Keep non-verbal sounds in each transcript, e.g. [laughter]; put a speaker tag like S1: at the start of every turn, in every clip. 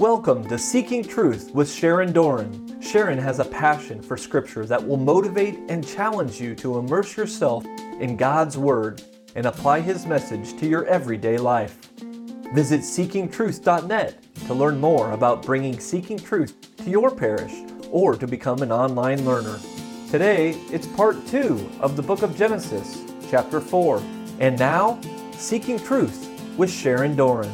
S1: Welcome to Seeking Truth with Sharon Doran. Sharon has a passion for Scripture that will motivate and challenge you to immerse yourself in God's Word and apply His message to your everyday life. Visit seekingtruth.net to learn more about bringing Seeking Truth to your parish or to become an online learner. Today, it's part two of the book of Genesis, chapter 4. And now, Seeking Truth with Sharon Doran.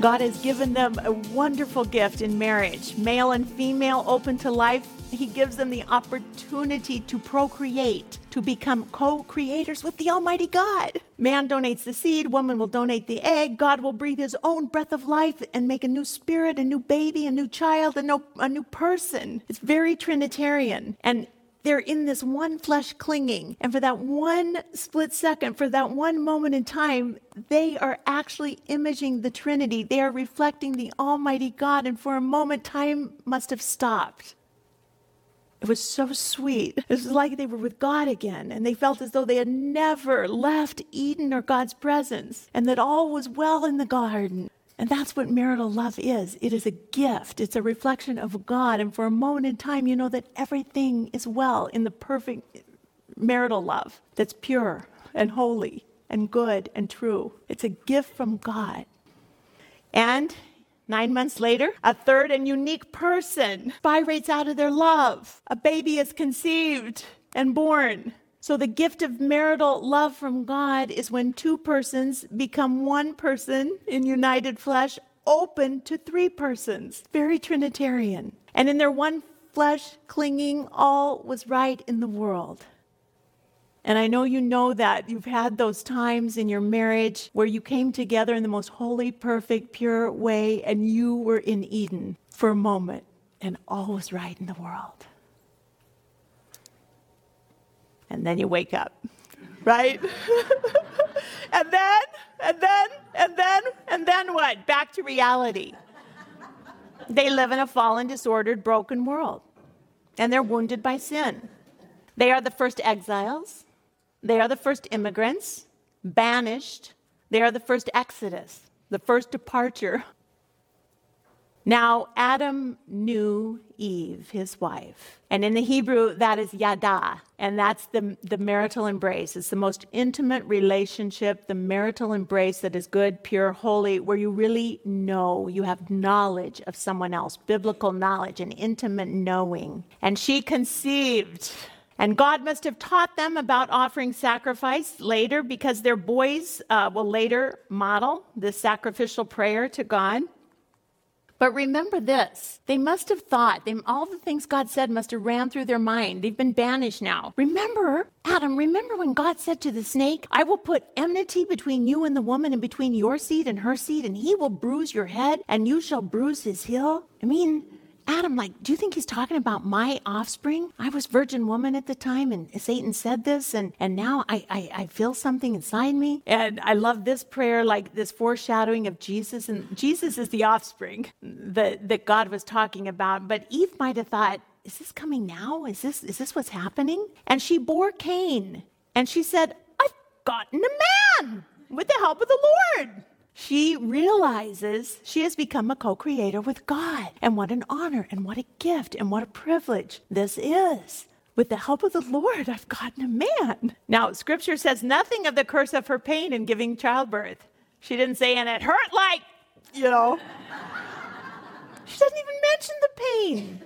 S2: God has given them a wonderful gift in marriage, male and female, open to life. He gives them the opportunity to procreate, to become co creators with the Almighty God. Man donates the seed, woman will donate the egg. God will breathe his own breath of life and make a new spirit, a new baby, a new child, a new, a new person. It's very Trinitarian. And they're in this one flesh clinging. And for that one split second, for that one moment in time, they are actually imaging the Trinity. They are reflecting the Almighty God. And for a moment, time must have stopped. It was so sweet. It was like they were with God again, and they felt as though they had never left Eden or God's presence, and that all was well in the garden. And that's what marital love is it is a gift, it's a reflection of God. And for a moment in time, you know that everything is well in the perfect marital love that's pure and holy and good and true. It's a gift from God. And Nine months later, a third and unique person spirates out of their love. A baby is conceived and born. So, the gift of marital love from God is when two persons become one person in united flesh, open to three persons. Very Trinitarian. And in their one flesh clinging, all was right in the world. And I know you know that. You've had those times in your marriage where you came together in the most holy, perfect, pure way, and you were in Eden for a moment, and all was right in the world and then you wake up, right? [laughs] and then, and then, and then, and then what? Back to reality. They live in a fallen, disordered, broken world, and they're wounded by sin. They are the first exiles, they are the first immigrants, banished, they are the first exodus, the first departure now, Adam knew Eve, his wife. And in the Hebrew, that is yada. And that's the, the marital embrace. It's the most intimate relationship, the marital embrace that is good, pure, holy, where you really know, you have knowledge of someone else, biblical knowledge and intimate knowing. And she conceived. And God must have taught them about offering sacrifice later because their boys uh, will later model this sacrificial prayer to God. But remember this they must have thought, they, all the things God said must have ran through their mind. They've been banished now. Remember, Adam, remember when God said to the snake, I will put enmity between you and the woman and between your seed and her seed, and he will bruise your head and you shall bruise his heel? I mean, Adam, like, do you think he's talking about my offspring? I was virgin woman at the time, and Satan said this, and, and now I, I, I feel something inside me. And I love this prayer, like this foreshadowing of Jesus. And Jesus is the offspring that, that God was talking about. But Eve might have thought, is this coming now? Is this, is this what's happening? And she bore Cain, and she said, I've gotten a man with the help of the Lord she realizes she has become a co creator with God. And what an honor and what a gift and what a privilege this is. With the help of the Lord, I've gotten a man. Now, scripture says nothing of the curse of her pain in giving childbirth. She didn't say, and it hurt like, you know. she doesn't even mention the pain.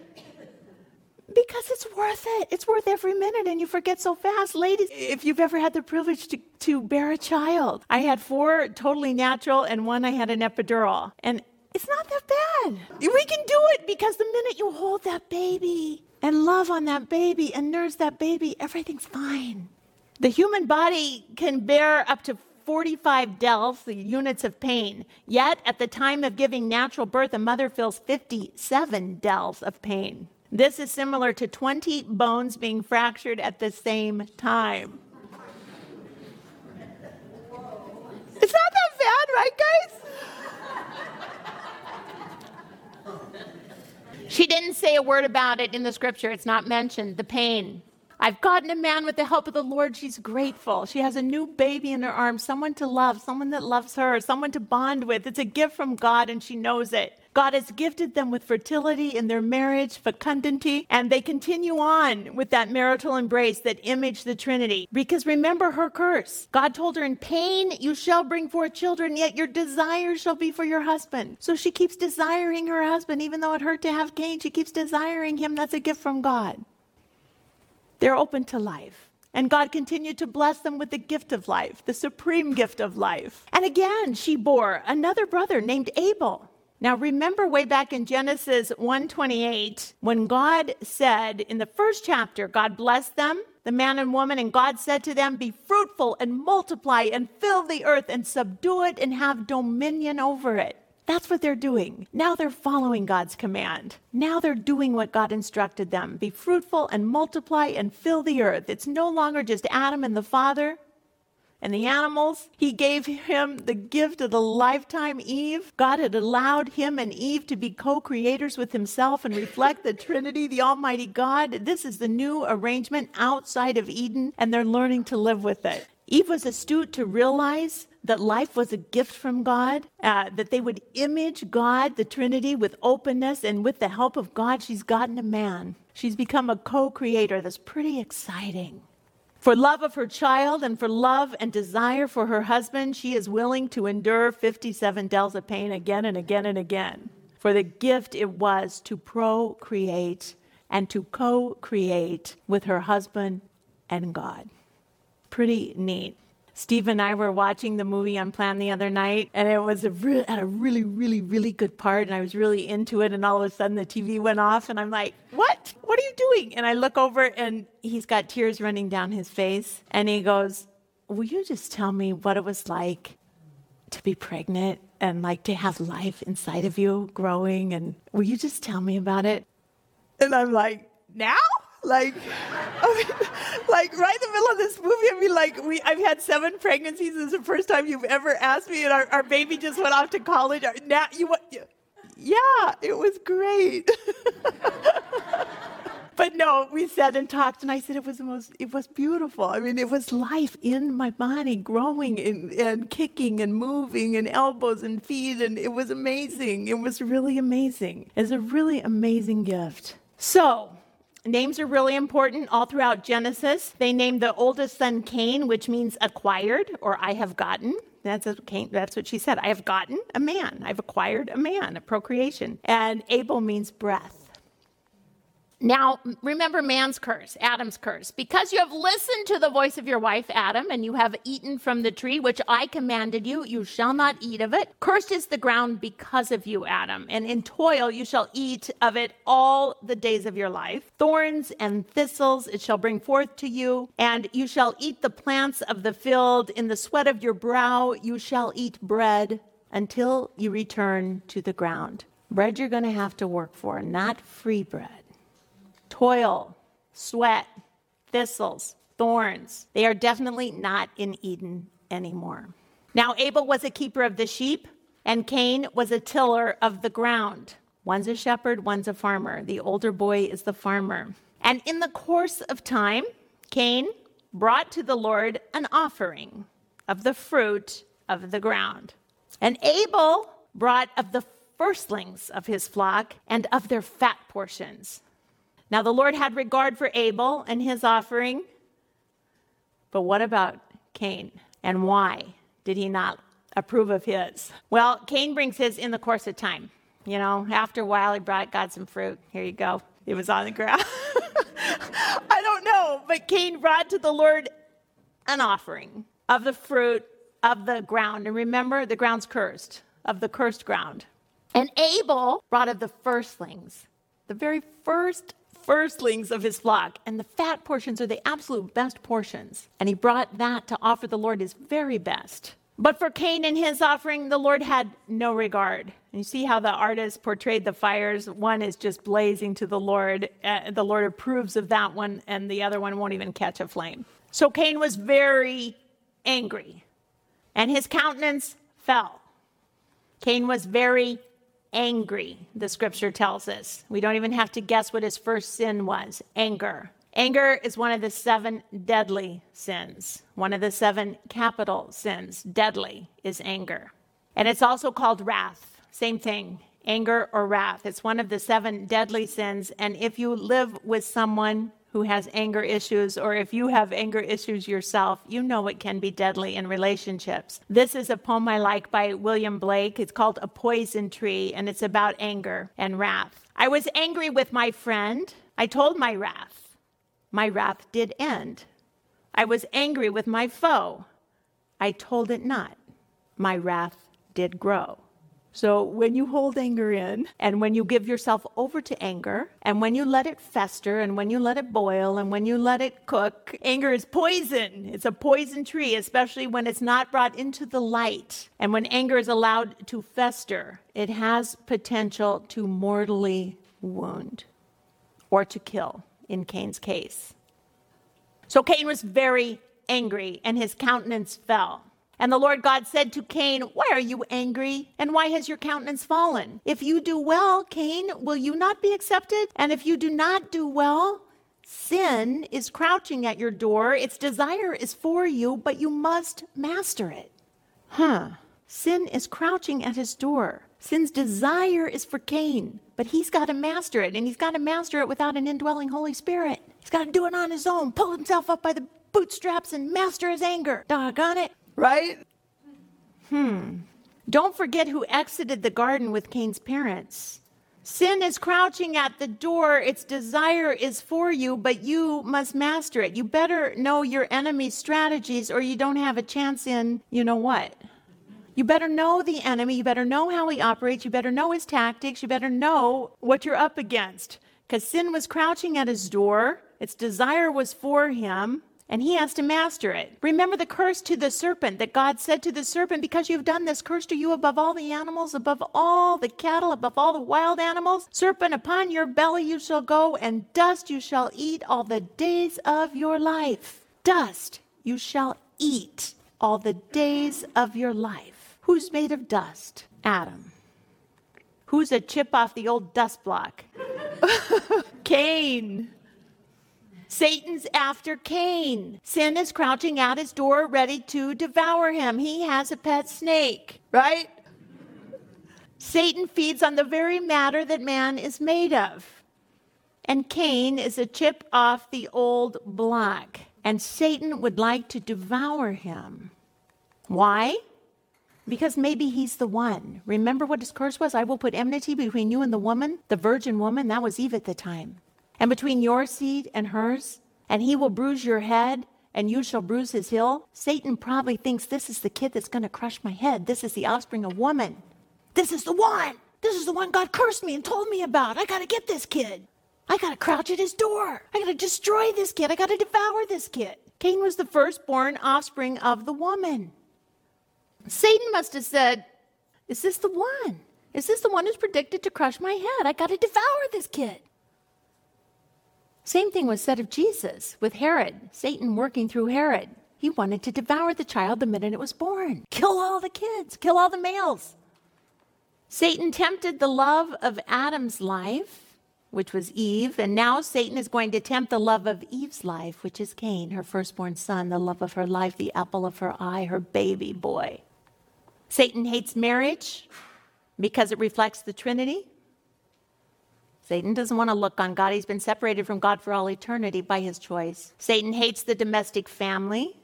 S2: Because it's worth it. It's worth every minute, and you forget so fast. Ladies, if you've ever had the privilege to, to bear a child, I had four totally natural, and one I had an epidural. And it's not that bad. We can do it because the minute you hold that baby and love on that baby and nurse that baby, everything's fine. The human body can bear up to 45 dells, the units of pain. Yet, at the time of giving natural birth, a mother feels 57 dells of pain. This is similar to 20 bones being fractured at the same time. It's not that bad, right, guys? She didn't say a word about it in the scripture. It's not mentioned, the pain. I've gotten a man with the help of the Lord. She's grateful. She has a new baby in her arms, someone to love, someone that loves her, someone to bond with. It's a gift from God, and she knows it. God has gifted them with fertility in their marriage, fecundity, and they continue on with that marital embrace that image the Trinity. Because remember her curse. God told her, In pain you shall bring forth children, yet your desire shall be for your husband. So she keeps desiring her husband, even though it hurt to have Cain, she keeps desiring him. That's a gift from God. They're open to life. And God continued to bless them with the gift of life, the supreme gift of life. And again, she bore another brother named Abel. Now remember way back in Genesis 1:28 when God said in the first chapter God blessed them the man and woman and God said to them be fruitful and multiply and fill the earth and subdue it and have dominion over it. That's what they're doing. Now they're following God's command. Now they're doing what God instructed them be fruitful and multiply and fill the earth. It's no longer just Adam and the Father and the animals. He gave him the gift of the lifetime Eve. God had allowed him and Eve to be co creators with himself and reflect the Trinity, the Almighty God. This is the new arrangement outside of Eden, and they're learning to live with it. Eve was astute to realize that life was a gift from God, uh, that they would image God, the Trinity, with openness, and with the help of God, she's gotten a man. She's become a co creator. That's pretty exciting. For love of her child and for love and desire for her husband, she is willing to endure 57 dells of pain again and again and again. For the gift it was to procreate and to co create with her husband and God. Pretty neat. Steve and I were watching the movie Unplanned the other night, and it was a re- a really, really, really good part, and I was really into it. And all of a sudden, the TV went off, and I'm like, "What? What are you doing?" And I look over, and he's got tears running down his face, and he goes, "Will you just tell me what it was like to be pregnant and like to have life inside of you growing? And will you just tell me about it?" And I'm like, "Now?" Like, [laughs] I mean, like right in the middle of this movie, I mean, like we, I've had seven pregnancies. This is the first time you've ever asked me, and our, our baby just went off to college. Our, Now you what? Yeah, it was great. [laughs] but no, we sat and talked, and I said it was the most, it was beautiful. I mean, it was life in my body, growing and, and kicking and moving, and elbows and feet, and it was amazing. It was really amazing. It's a really amazing gift. So, Names are really important all throughout Genesis. They named the oldest son Cain, which means acquired or I have gotten. That's, a, Cain, that's what she said. I have gotten a man. I've acquired a man, a procreation. And Abel means breath. Now, remember man's curse, Adam's curse. Because you have listened to the voice of your wife, Adam, and you have eaten from the tree which I commanded you, you shall not eat of it. Cursed is the ground because of you, Adam, and in toil you shall eat of it all the days of your life. Thorns and thistles it shall bring forth to you, and you shall eat the plants of the field. In the sweat of your brow you shall eat bread until you return to the ground. Bread you're going to have to work for, not free bread toil, sweat, thistles, thorns. They are definitely not in Eden anymore. Now, Abel was a keeper of the sheep, and Cain was a tiller of the ground. One's a shepherd, one's a farmer. The older boy is the farmer. And in the course of time, Cain brought to the Lord an offering of the fruit of the ground. And Abel brought of the firstlings of his flock and of their fat portions. Now, the Lord had regard for Abel and his offering, but what about Cain? And why did he not approve of his? Well, Cain brings his in the course of time. You know, after a while, he brought God some fruit. Here you go. It was on the ground. [laughs] I don't know, but Cain brought to the Lord an offering of the fruit of the ground. And remember, the ground's cursed, of the cursed ground. And Abel brought of the firstlings, the very first firstlings of his flock, and the fat portions are the absolute best portions. And he brought that to offer the Lord his very best. But for Cain and his offering, the Lord had no regard. And you see how the artist portrayed the fires. One is just blazing to the Lord. Uh, the Lord approves of that one, and the other one won't even catch a flame. So Cain was very angry, and his countenance fell. Cain was very angry, the scripture tells us. We don't even have to guess what his first sin was anger. Anger is one of the seven deadly sins, one of the seven capital sins. Deadly is anger. And it's also called wrath. Same thing. anger or wrath. It's one of the seven deadly sins. And if you live with someone who has anger issues, or if you have anger issues yourself, you know it can be deadly in relationships. This is a poem I like by William Blake. It's called A Poison Tree, and it's about anger and wrath. I was angry with my friend. I told my wrath. My wrath did end. I was angry with my foe. I told it not. My wrath did grow. So when you hold anger in and when you give yourself over to anger and when you let it fester and when you let it boil and when you let it cook, anger is poison. It's a poison tree, especially when it's not brought into the light. And when anger is allowed to fester, it has potential to mortally wound or to kill in Cain's case. So Cain was very angry and his countenance fell. And the Lord God said to Cain, Why are you angry? And why has your countenance fallen? If you do well, Cain, will you not be accepted? And if you do not do well, sin is crouching at your door. Its desire is for you, but you must master it. Huh. Sin is crouching at his door. Sin's desire is for Cain, but he's got to master it, and he's got to master it without an indwelling Holy Spirit. He's got to do it on his own, pull himself up by the bootstraps and master his anger. Doggone it right? Hmm. Don't forget who exited the garden with Cain's parents. Sin is crouching at the door. Its desire is for you, but you must master it. You better know your enemy's strategies or you don't have a chance in, you know what? You better know the enemy. You better know how he operates. You better know his tactics. You better know what you're up against. Because sin was crouching at his door, its desire was for him and he has to master it. Remember the curse to the serpent that God said to the serpent, Because you've done this, cursed are you above all the animals, above all the cattle, above all the wild animals. Serpent, upon your belly you shall go, and dust you shall eat all the days of your life. Dust you shall eat all the days of your life. Who's made of dust? Adam. Who's a chip off the old dust block? [laughs] Cain. Satan's after Cain. Sin is crouching at his door, ready to devour him. He has a pet snake, right? Satan feeds on the very matter that man is made of. And Cain is a chip off the old block. And Satan would like to devour him. Why? Because maybe he's the one. Remember what his curse was? I will put enmity between you and the woman, the virgin woman. That was Eve at the time and between your seed and hers, and he will bruise your head, and you shall bruise his heel. Satan probably thinks this is the kid that's going to crush my head. This is the offspring of woman. This is the one. This is the one God cursed me and told me about. I got to get this kid. I got to crouch at his door. I got to destroy this kid. I got to devour this kid. Cain was the firstborn offspring of the woman. Satan must have said, Is this the one? Is this the one who's predicted to crush my head? I got to devour this kid. Same thing was said of Jesus with Herod, Satan working through Herod. He wanted to devour the child the minute it was born, kill all the kids, kill all the males. Satan tempted the love of Adam's life, which was Eve, and now Satan is going to tempt the love of Eve's life, which is Cain, her firstborn son, the love of her life, the apple of her eye, her baby boy. Satan hates marriage because it reflects the Trinity. Satan doesn't want to look on God. He's been separated from God for all eternity by his choice. Satan hates the domestic family.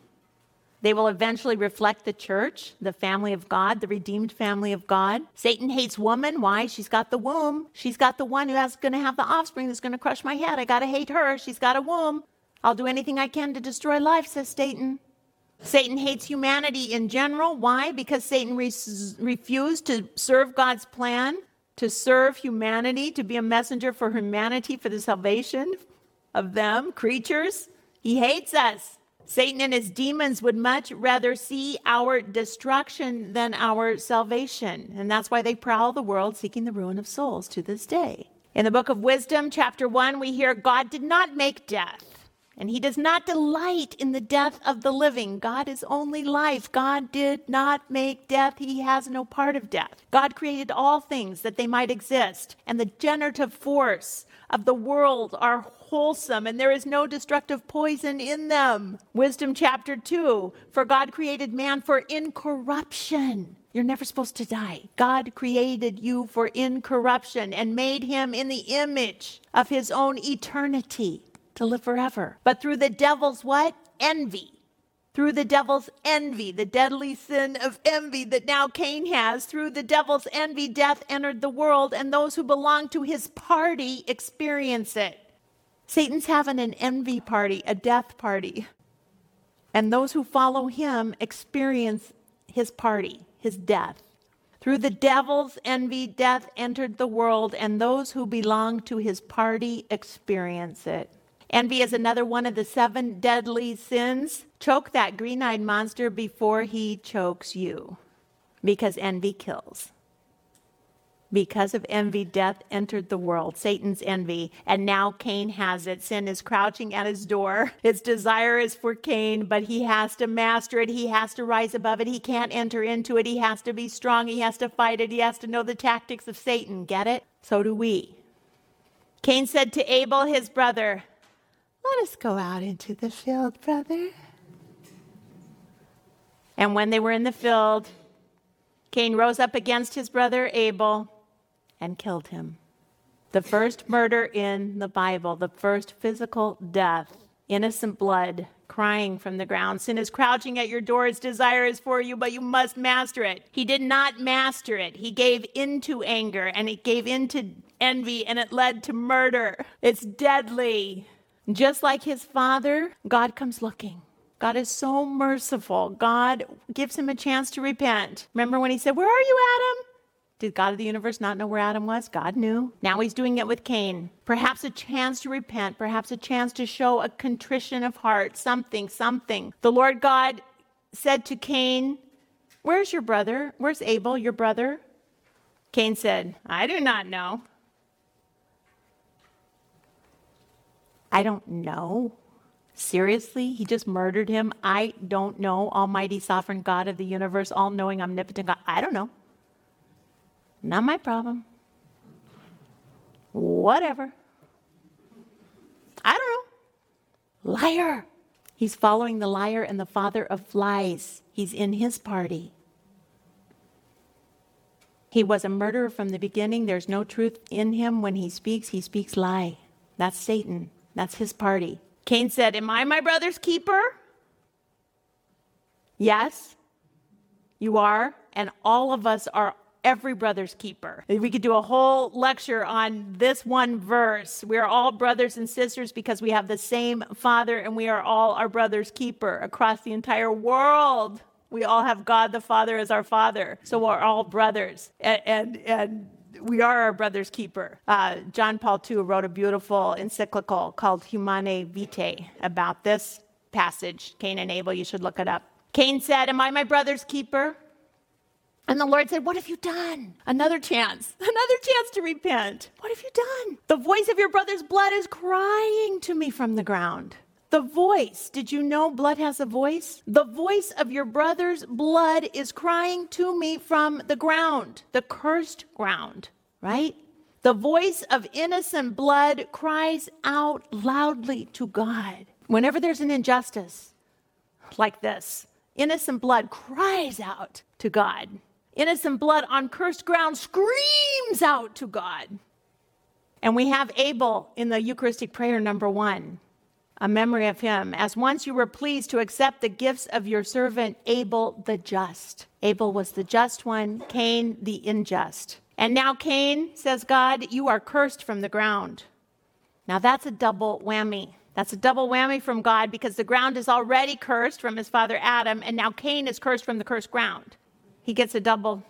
S2: They will eventually reflect the church, the family of God, the redeemed family of God. Satan hates woman. Why? She's got the womb. She's got the one who is going to have the offspring that's going to crush my head. I got to hate her. She's got a womb. I'll do anything I can to destroy life, says Satan. Satan hates humanity in general. Why? Because Satan re- refused to serve God's plan to serve humanity, to be a messenger for humanity for the salvation of them, creatures. He hates us. Satan and his demons would much rather see our destruction than our salvation. And that's why they prowl the world seeking the ruin of souls to this day. In the book of Wisdom, chapter 1, we hear God did not make death. And he does not delight in the death of the living. God is only life. God did not make death. He has no part of death. God created all things that they might exist. And the generative force of the world are wholesome, and there is no destructive poison in them. Wisdom chapter 2 For God created man for incorruption. You're never supposed to die. God created you for incorruption and made him in the image of his own eternity to live forever. But through the devil's what? Envy. Through the devil's envy, the deadly sin of envy that now Cain has, through the devil's envy, death entered the world, and those who belong to his party experience it. Satan's having an envy party, a death party. And those who follow him experience his party, his death. Through the devil's envy, death entered the world, and those who belong to his party experience it. Envy is another one of the seven deadly sins. Choke that green eyed monster before he chokes you, because envy kills. Because of envy, death entered the world, Satan's envy, and now Cain has it. Sin is crouching at his door. Its desire is for Cain, but he has to master it. He has to rise above it. He can't enter into it. He has to be strong. He has to fight it. He has to know the tactics of Satan. Get it? So do we. Cain said to Abel, his brother, Let us go out into the field, brother. And when they were in the field, Cain rose up against his brother Abel and killed him. The first murder in the Bible, the first physical death, innocent blood crying from the ground. Sin is crouching at your door. Its desire is for you, but you must master it. He did not master it. He gave into anger and it gave into envy and it led to murder. It's deadly. Just like his father, God comes looking. God is so merciful. God gives him a chance to repent. Remember when he said, Where are you, Adam? Did God of the universe not know where Adam was? God knew. Now he's doing it with Cain. Perhaps a chance to repent, perhaps a chance to show a contrition of heart, something, something. The Lord God said to Cain, Where's your brother? Where's Abel, your brother? Cain said, I do not know. I don't know. Seriously? He just murdered him? I don't know. Almighty sovereign God of the universe, all knowing, omnipotent God. I don't know. Not my problem. Whatever. I don't know. Liar. He's following the liar and the father of lies. He's in his party. He was a murderer from the beginning. There's no truth in him. When he speaks, he speaks lie. That's Satan. That's his party. Cain said, Am I my brother's keeper? Yes, you are. And all of us are every brother's keeper. We could do a whole lecture on this one verse. We are all brothers and sisters because we have the same Father and we are all our brother's keeper across the entire world. We all have God the Father as our Father. So we're all brothers. And, and, and we are our brother's keeper. Uh, John Paul II wrote a beautiful encyclical called Humanae Vitae about this passage, Cain and Abel. You should look it up. Cain said, Am I my brother's keeper? And the Lord said, What have you done? Another chance, [laughs] another chance to repent. What have you done? The voice of your brother's blood is crying to me from the ground. The voice, did you know blood has a voice? The voice of your brother's blood is crying to me from the ground, the cursed ground, right? The voice of innocent blood cries out loudly to God. Whenever there's an injustice like this, innocent blood cries out to God. Innocent blood on cursed ground screams out to God. And we have Abel in the Eucharistic prayer number one, a memory of him. As once you were pleased to accept the gifts of your servant Abel the just. Abel was the just one, Cain the unjust. And now, Cain, says God, you are cursed from the ground. Now, that's a double whammy. That's a double whammy from God because the ground is already cursed from his father Adam, and now Cain is cursed from the cursed ground. He gets a double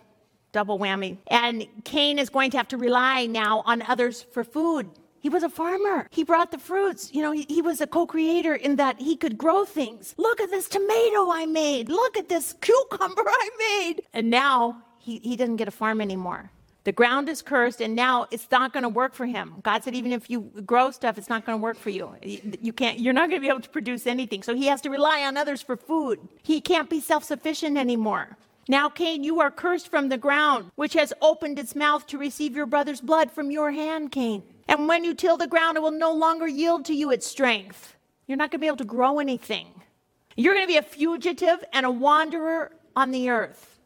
S2: double whammy. And Cain is going to have to rely now on others for food. He was a farmer. He brought the fruits. You know, he, he was a co creator in that he could grow things. Look at this tomato I made. Look at this cucumber [laughs] I made. And now he, he doesn't get a farm anymore. The ground is cursed, and now it's not going to work for him. God said, even if you grow stuff, it's not going to work for you. You can't. You're not going to be able to produce anything. So he has to rely on others for food. He can't be self-sufficient anymore. Now, Cain, you are cursed from the ground, which has opened its mouth to receive your brother's blood from your hand, Cain. And when you till the ground, it will no longer yield to you its strength. You're not going to be able to grow anything. You're going to be a fugitive and a wanderer on the earth.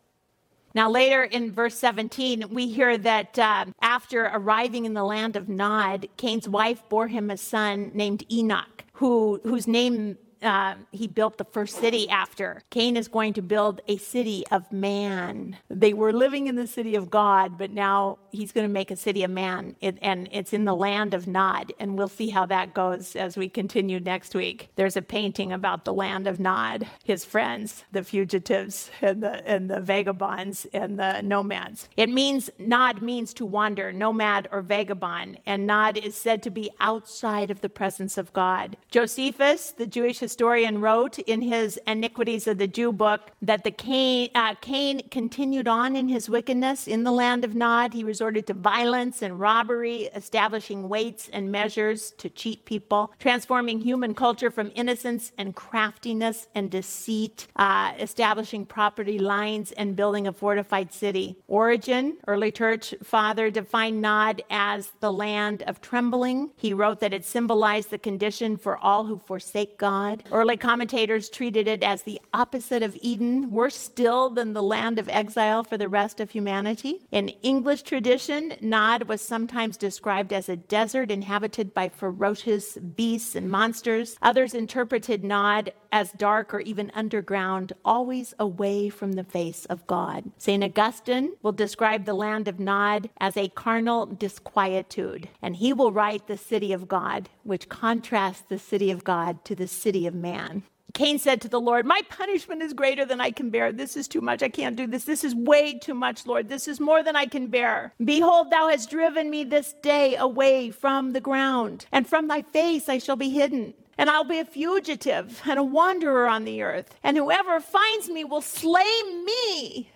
S2: Now, later in verse 17, we hear that uh, after arriving in the land of Nod, Cain's wife bore him a son named Enoch, who, whose name uh, he built the first city after. Cain is going to build a city of man. They were living in the city of God, but now he's going to make a city of man, it, and it's in the land of Nod. And we'll see how that goes as we continue next week. There's a painting about the land of Nod, his friends, the fugitives, and the and the vagabonds and the nomads. It means Nod means to wander, nomad or vagabond, and Nod is said to be outside of the presence of God. Josephus, the Jewish historian wrote in his Antiquities of the Jew book that the Cain, uh, Cain continued on in his wickedness in the land of Nod. He resorted to violence and robbery, establishing weights and measures to cheat people, transforming human culture from innocence and craftiness and deceit, uh, establishing property lines and building a fortified city. Origen, early church father, defined Nod as the land of trembling. He wrote that it symbolized the condition for all who forsake God. Early commentators treated it as the opposite of Eden, worse still than the land of exile for the rest of humanity. In English tradition, Nod was sometimes described as a desert inhabited by ferocious beasts and monsters. Others interpreted Nod as dark or even underground, always away from the face of God. St. Augustine will describe the land of Nod as a carnal disquietude, and he will write the city of God, which contrasts the city of God to the city of man. Cain said to the Lord, My punishment is greater than I can bear. This is too much. I can't do this. This is way too much, Lord. This is more than I can bear. Behold, thou hast driven me this day away from the ground, and from thy face I shall be hidden and I'll be a fugitive and a wanderer on the earth, and whoever finds me will slay me.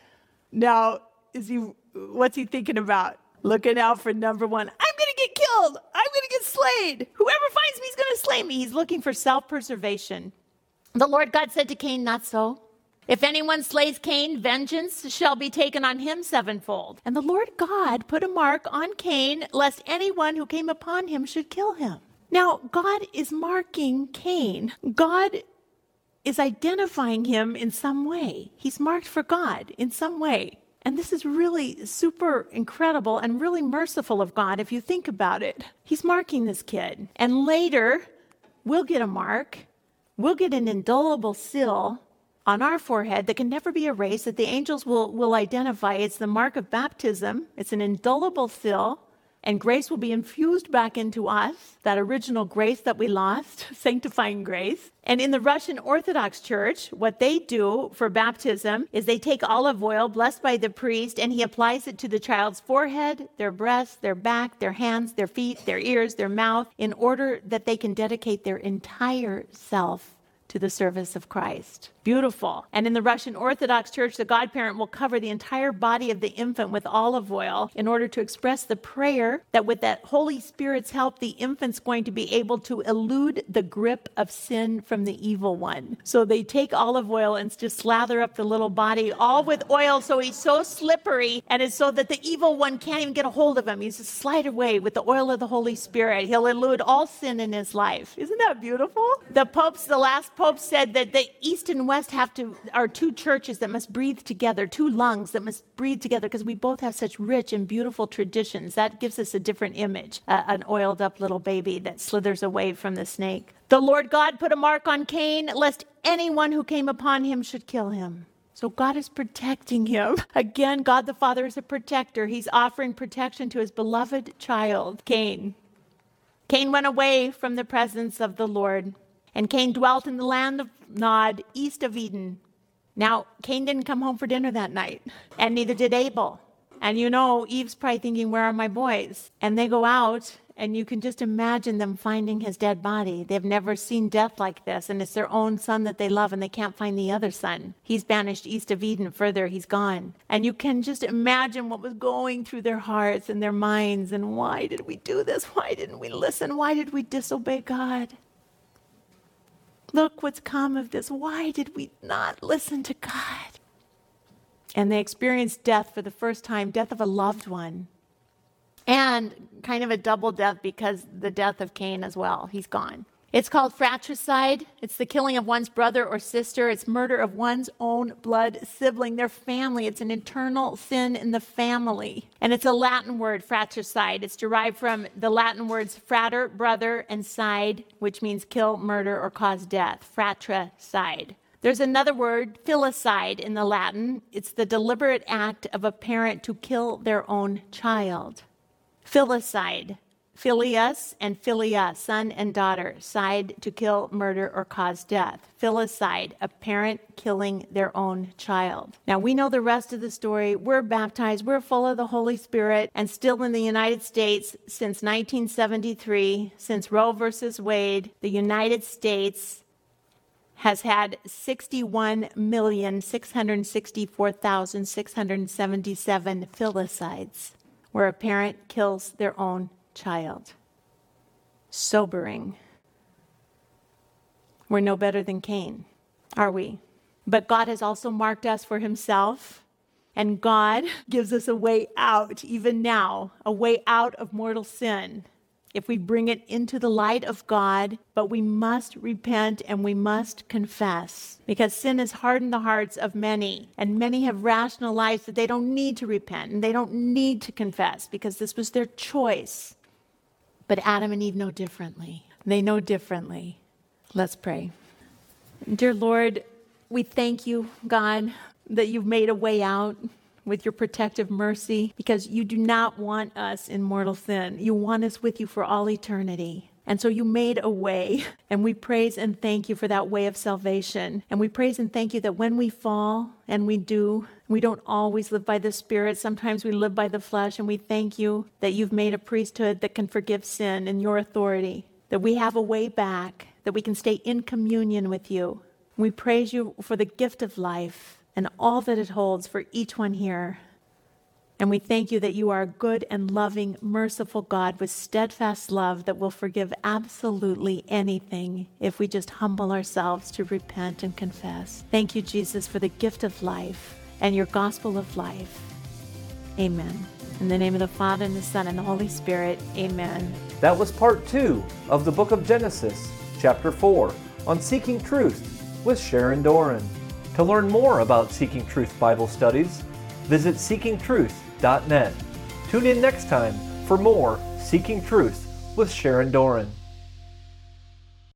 S2: Now, is he what's he thinking about? Looking out for number one. I'm gonna get killed. I'm gonna get slayed. Whoever finds me is gonna slay me. He's looking for self-preservation. The Lord God said to Cain, Not so. If anyone slays Cain, vengeance shall be taken on him sevenfold. And the Lord God put a mark on Cain, lest anyone who came upon him should kill him. Now, God is marking Cain. God is identifying him in some way. He's marked for God in some way. And this is really super incredible and really merciful of God if you think about it. He's marking this kid. And later, we'll get a mark. We'll get an indelible seal on our forehead that can never be erased, that the angels will, will identify. It's the mark of baptism, it's an indelible seal and grace will be infused back into us, that original grace that we lost, [laughs] sanctifying grace. And in the Russian Orthodox Church, what they do for baptism is they take olive oil blessed by the priest and he applies it to the child's forehead, their breasts, their back, their hands, their feet, their ears, their mouth, in order that they can dedicate their entire self to the service of Christ beautiful. And in the Russian Orthodox Church, the godparent will cover the entire body of the infant with olive oil in order to express the prayer that with that Holy Spirit's help, the infant's going to be able to elude the grip of sin from the evil one. So they take olive oil and just slather up the little body, all with oil, so he's so slippery, and it's so that the evil one can't even get a hold of him. He's just slide away with the oil of the Holy Spirit. He'll elude all sin in his life. Isn't that beautiful? The popes, the last pope said that the east and west west have to are two churches that must breathe together, two lungs that must breathe together because we both have such rich and beautiful traditions. That gives us a different image, uh, an oiled up little baby that slithers away from the snake. The Lord God put a mark on Cain, lest anyone who came upon him should kill him. So God is protecting him. [laughs] Again, God the Father is a protector. He's offering protection to his beloved child, Cain. Cain went away from the presence of the Lord. And Cain dwelt in the land of Nod, east of Eden. Now, Cain didn't come home for dinner that night, and neither did Abel. And you know, Eve's probably thinking, Where are my boys? And they go out, and you can just imagine them finding his dead body. They've never seen death like this, and it's their own son that they love, and they can't find the other son. He's banished east of Eden further, he's gone. And you can just imagine what was going through their hearts and their minds, and why did we do this? Why didn't we listen? Why did we disobey God? Look what's come of this. Why did we not listen to God? And they experienced death for the first time death of a loved one. And kind of a double death because the death of Cain as well. He's gone. It's called fratricide. It's the killing of one's brother or sister. It's murder of one's own blood sibling, their family. It's an internal sin in the family. And it's a Latin word, fratricide. It's derived from the Latin words frater, brother, and side, which means kill, murder, or cause death. Fratricide. There's another word, filicide, in the Latin. It's the deliberate act of a parent to kill their own child. Filicide, Filius and filia, son and daughter, side to kill, murder, or cause death. Filicide, a parent killing their own child. Now we know the rest of the story. We're baptized, we're full of the Holy Spirit, and still in the United States since 1973, since Roe versus Wade, the United States has had 61,664,677 filicides, where a parent kills their own child. Sobering. We're no better than Cain, are we? But God has also marked us for himself. And God [laughs] gives us a way out, even now, a way out of mortal sin if we bring it into the light of God, but we must repent and we must confess because sin has hardened the hearts of many, and many have rationalized that they don't need to repent and they don't need to confess because this was their choice. But Adam and Eve know differently. They know differently. Let's pray. Dear Lord, we thank you, God, that you've made a way out with your protective mercy because you do not want us in mortal sin. You want us with you for all eternity. And so you made a way, [laughs] and we praise and thank you for that way of salvation. And we praise and thank you that when we fall, and we do, we don't always live by the Spirit. Sometimes we live by the flesh, and we thank you that you've made a priesthood that can forgive sin in your authority, that we have a way back, that we can stay in communion with you. We praise you for the gift of life and all that it holds for each one here. And we thank you that you are a good and loving, merciful God with steadfast love that will forgive absolutely anything if we just humble ourselves to repent and confess. Thank you, Jesus, for the gift of life and your gospel of life. Amen. In the name of the Father, and the Son, and the Holy Spirit, amen.
S1: That was part two of the book of Genesis, chapter 4, on seeking truth with Sharon Doran. To learn more about Seeking Truth Bible studies, visit Tune in next time for more Seeking Truth with Sharon Doran.